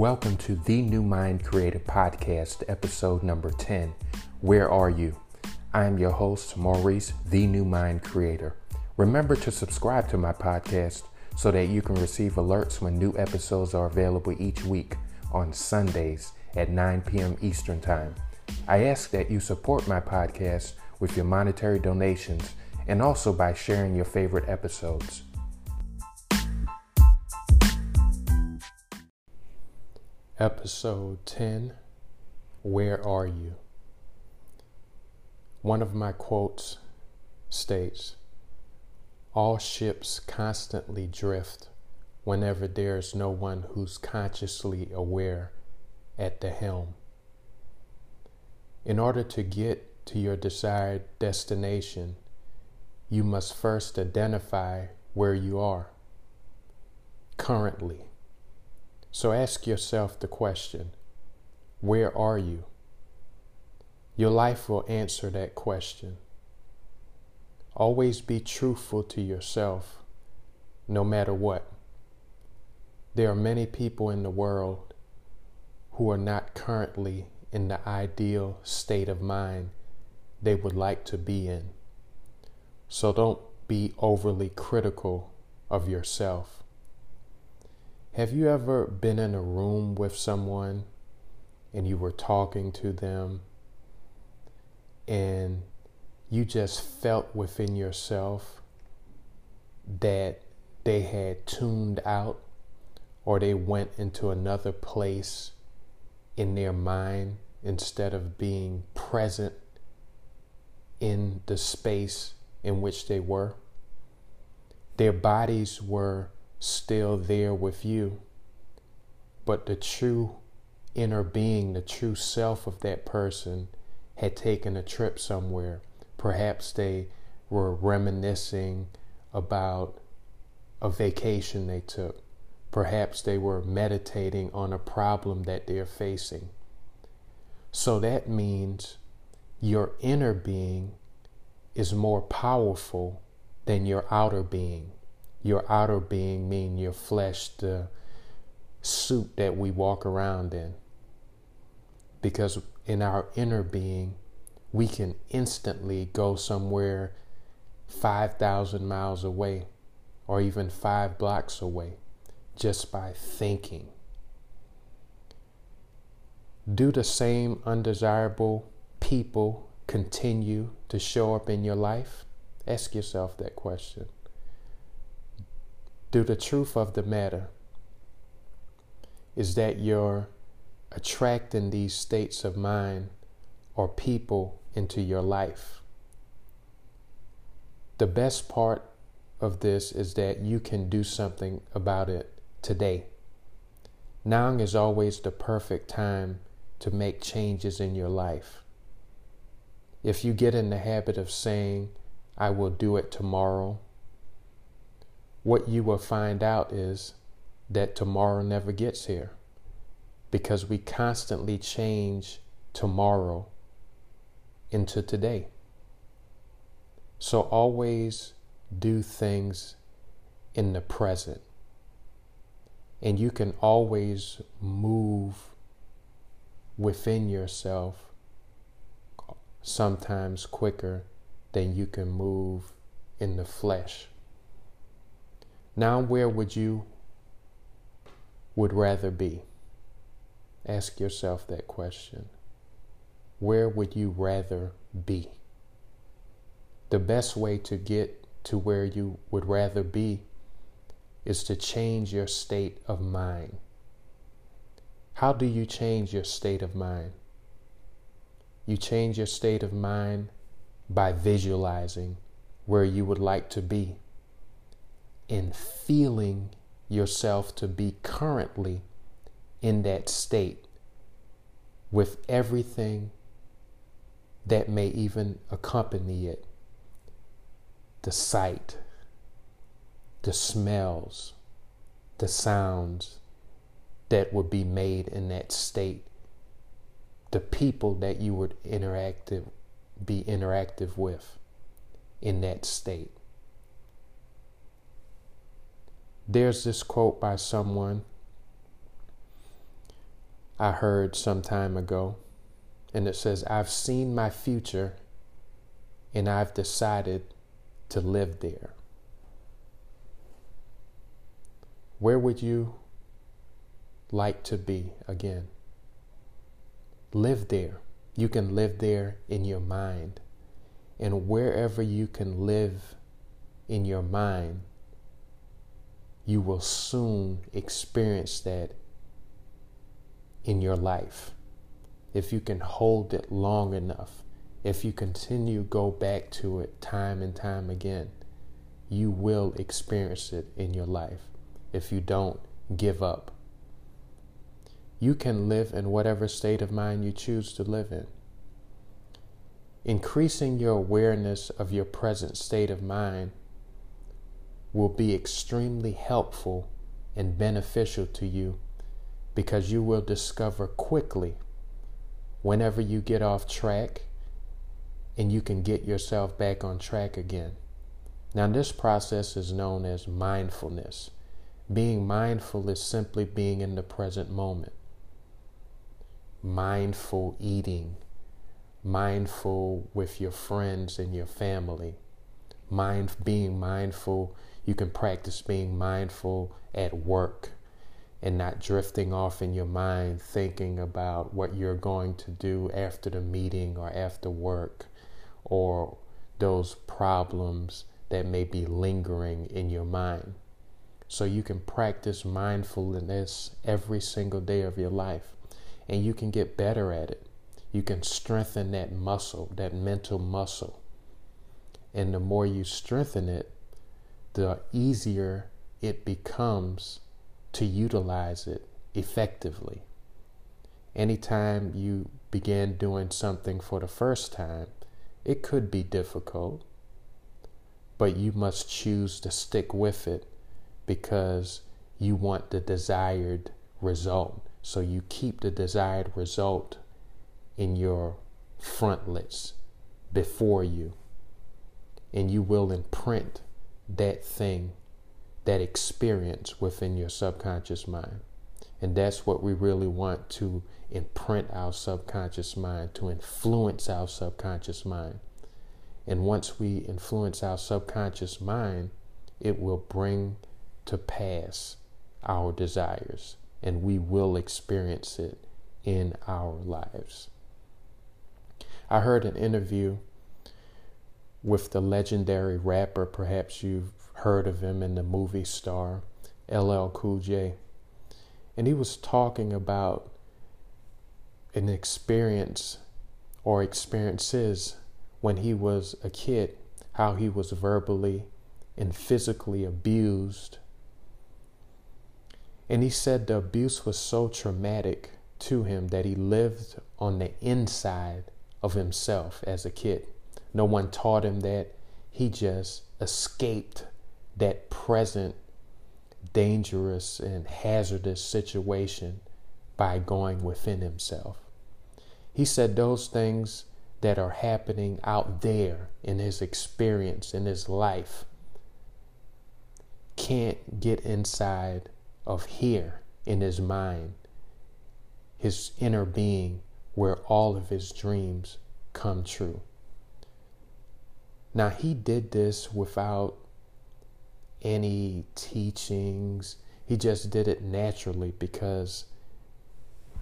Welcome to the New Mind Creator Podcast, episode number 10. Where are you? I am your host, Maurice, the New Mind Creator. Remember to subscribe to my podcast so that you can receive alerts when new episodes are available each week on Sundays at 9 p.m. Eastern Time. I ask that you support my podcast with your monetary donations and also by sharing your favorite episodes. Episode 10 Where Are You? One of my quotes states All ships constantly drift whenever there's no one who's consciously aware at the helm. In order to get to your desired destination, you must first identify where you are currently. So ask yourself the question where are you? Your life will answer that question. Always be truthful to yourself, no matter what. There are many people in the world who are not currently in the ideal state of mind they would like to be in. So don't be overly critical of yourself. Have you ever been in a room with someone and you were talking to them and you just felt within yourself that they had tuned out or they went into another place in their mind instead of being present in the space in which they were. Their bodies were still there with you, but the true inner being, the true self of that person had taken a trip somewhere. Perhaps they were reminiscing about a vacation they took. Perhaps they were meditating on a problem that they're facing. So that means your inner being is more powerful than your outer being. Your outer being mean your flesh, the suit that we walk around in. Because in our inner being, we can instantly go somewhere 5,000 miles away or even five blocks away just by thinking. Do the same undesirable people continue to show up in your life? Ask yourself that question. Do the truth of the matter is that you're attracting these states of mind or people into your life. The best part of this is that you can do something about it today. Now is always the perfect time to make changes in your life. If you get in the habit of saying, I will do it tomorrow, what you will find out is that tomorrow never gets here because we constantly change tomorrow into today. So always do things in the present. And you can always move within yourself sometimes quicker than you can move in the flesh. Now, where would you would rather be? Ask yourself that question. Where would you rather be? The best way to get to where you would rather be is to change your state of mind. How do you change your state of mind? You change your state of mind by visualizing where you would like to be and feeling yourself to be currently in that state with everything that may even accompany it the sight, the smells, the sounds that would be made in that state, the people that you would interactive be interactive with in that state. There's this quote by someone I heard some time ago, and it says, I've seen my future and I've decided to live there. Where would you like to be again? Live there. You can live there in your mind. And wherever you can live in your mind, you will soon experience that in your life. If you can hold it long enough, if you continue go back to it time and time again, you will experience it in your life. If you don't, give up. You can live in whatever state of mind you choose to live in. Increasing your awareness of your present state of mind will be extremely helpful and beneficial to you because you will discover quickly whenever you get off track and you can get yourself back on track again. Now, this process is known as mindfulness. Being mindful is simply being in the present moment. Mindful eating, mindful with your friends and your family, mind being mindful. You can practice being mindful at work and not drifting off in your mind thinking about what you're going to do after the meeting or after work or those problems that may be lingering in your mind. So you can practice mindfulness every single day of your life and you can get better at it. You can strengthen that muscle, that mental muscle. And the more you strengthen it, the easier it becomes to utilize it effectively. Anytime you begin doing something for the first time, it could be difficult, but you must choose to stick with it because you want the desired result. So you keep the desired result in your frontlets before you, and you will imprint that thing, that experience within your subconscious mind. And that's what we really want to imprint our subconscious mind, to influence our subconscious mind. And once we influence our subconscious mind, it will bring to pass our desires, and we will experience it in our lives. I heard an interview with the legendary rapper, perhaps you've heard of him in the movie star, LL Cool J. And he was talking about an experience or experiences when he was a kid, how he was verbally and physically abused. And he said the abuse was so traumatic to him that he lived on the inside of himself as a kid. No one taught him that. He just escaped that present dangerous and hazardous situation by going within himself. He said those things that are happening out there in his experience, in his life, can't get inside of here in his mind, his inner being, where all of his dreams come true. Now, he did this without any teachings. He just did it naturally because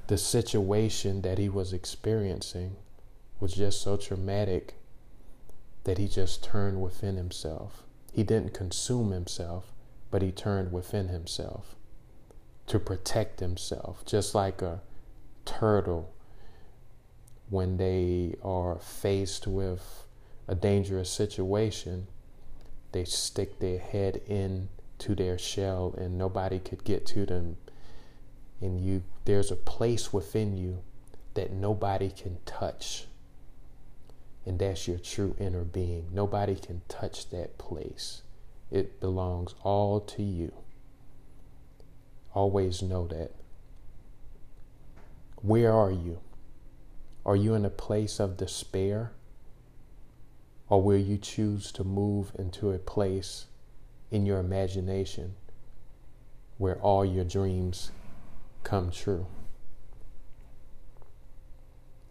the situation that he was experiencing was just so traumatic that he just turned within himself. He didn't consume himself, but he turned within himself to protect himself, just like a turtle when they are faced with a dangerous situation they stick their head in to their shell and nobody could get to them. And you there's a place within you that nobody can touch. And that's your true inner being. Nobody can touch that place. It belongs all to you. Always know that. Where are you? Are you in a place of despair or will you choose to move into a place in your imagination where all your dreams come true?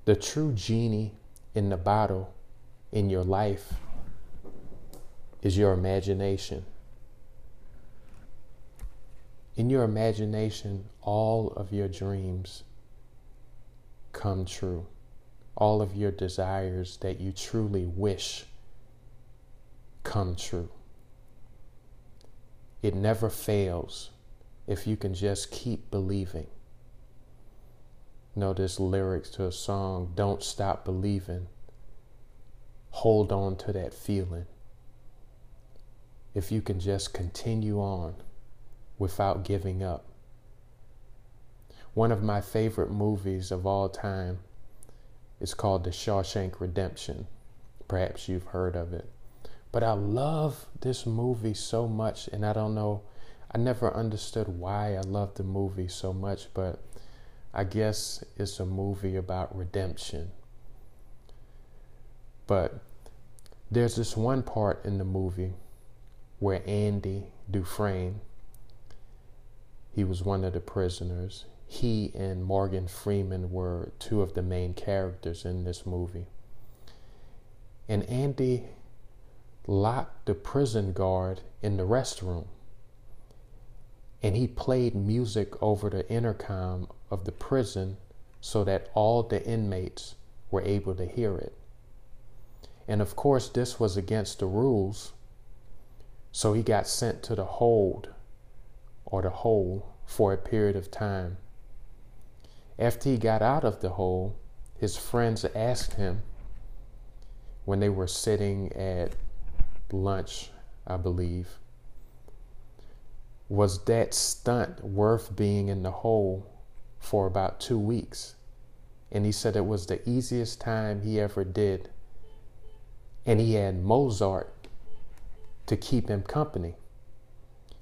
The true genie in the bottle in your life is your imagination. In your imagination, all of your dreams come true. All of your desires that you truly wish come true. It never fails if you can just keep believing. this lyrics to a song, Don't Stop Believing. Hold on to that feeling. If you can just continue on without giving up. One of my favorite movies of all time is called The Shawshank Redemption. Perhaps you've heard of it. But I love this movie so much, and I don't know, I never understood why I love the movie so much, but I guess it's a movie about redemption. But there's this one part in the movie where Andy Dufresne, he was one of the prisoners, he and Morgan Freeman were two of the main characters in this movie. And Andy locked the prison guard in the restroom. And he played music over the intercom of the prison so that all the inmates were able to hear it. And of course, this was against the rules. So he got sent to the hold or the hole for a period of time. After he got out of the hole, his friends asked him when they were sitting at lunch, I believe, was that stunt worth being in the hole for about two weeks? And he said it was the easiest time he ever did. And he had Mozart to keep him company.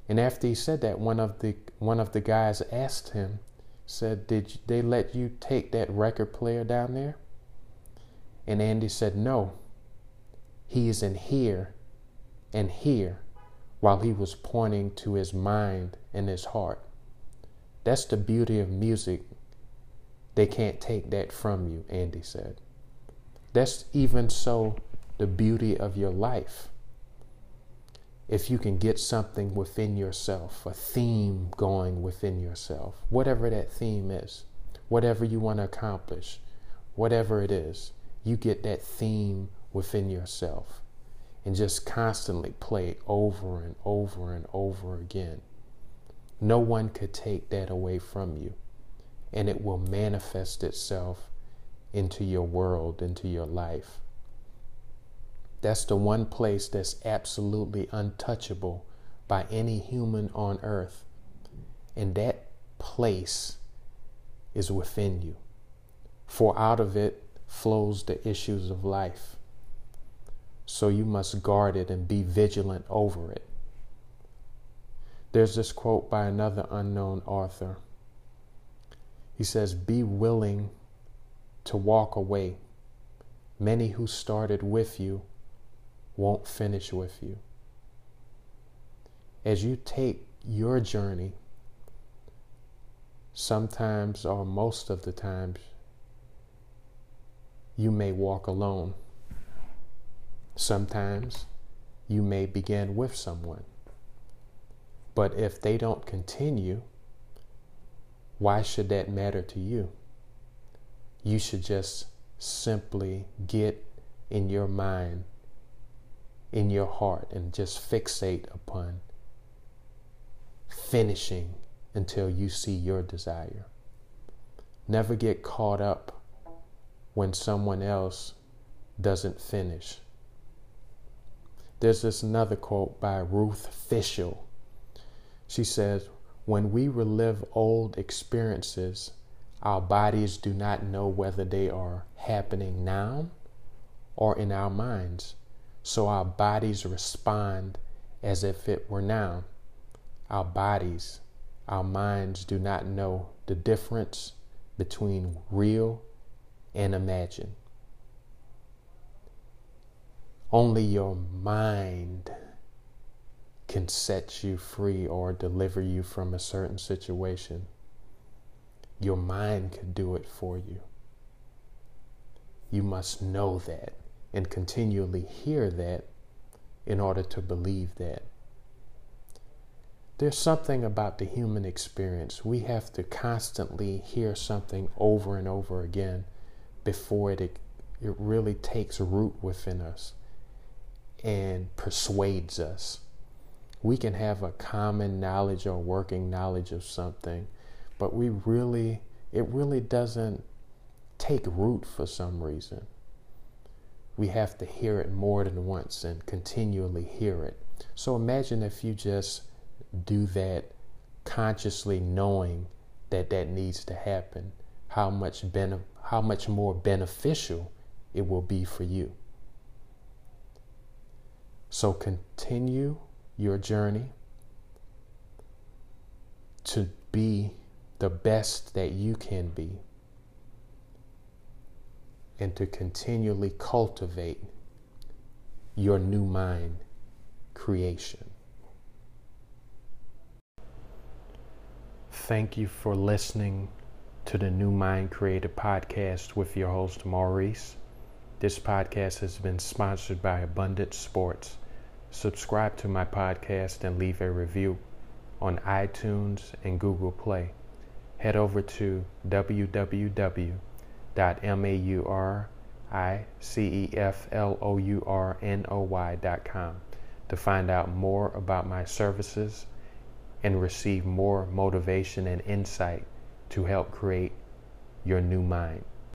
And after he said that, one of the one of the guys asked him, said, Did they let you take that record player down there? And Andy said, No. He is in here and here while he was pointing to his mind and his heart. That's the beauty of music. They can't take that from you, Andy said. That's even so the beauty of your life if you can get something within yourself, a theme going within yourself, whatever that theme is, whatever you want to accomplish, whatever it is, you get that theme within yourself and just constantly play it over and over and over again. No one could take that away from you, and it will manifest itself into your world, into your life. That's the one place that's absolutely untouchable by any human on earth. And that place is within you. For out of it flows the issues of life. So you must guard it and be vigilant over it. There's this quote by another unknown author. He says, Be willing to walk away. Many who started with you won't finish with you. As you take your journey, sometimes or most of the times, you may walk alone. Sometimes you may begin with someone. But if they don't continue, why should that matter to you? You should just simply get in your mind in your heart and just fixate upon finishing until you see your desire. Never get caught up when someone else doesn't finish. There's this another quote by Ruth Fishel. She says, When we relive old experiences, our bodies do not know whether they are happening now or in our minds so our bodies respond as if it were now. Our bodies, our minds do not know the difference between real and imagined. Only your mind can set you free or deliver you from a certain situation. Your mind can do it for you. You must know that and continually hear that in order to believe that. There's something about the human experience. We have to constantly hear something over and over again before it, it really takes root within us and persuades us. We can have a common knowledge or working knowledge of something, but we really, it really doesn't take root for some reason. We have to hear it more than once and continually hear it. So imagine if you just do that consciously knowing that that needs to happen, how much bene- how much more beneficial it will be for you. So continue your journey to be the best that you can be and to continually cultivate your new mind creation. Thank you for listening to the New Mind Creator podcast with your host, Maurice. This podcast has been sponsored by Abundant Sports. Subscribe to my podcast and leave a review on iTunes and Google Play. Head over to www.mauriceflournoy.com to find out more about my services and receive more motivation and insight to help create your new mind.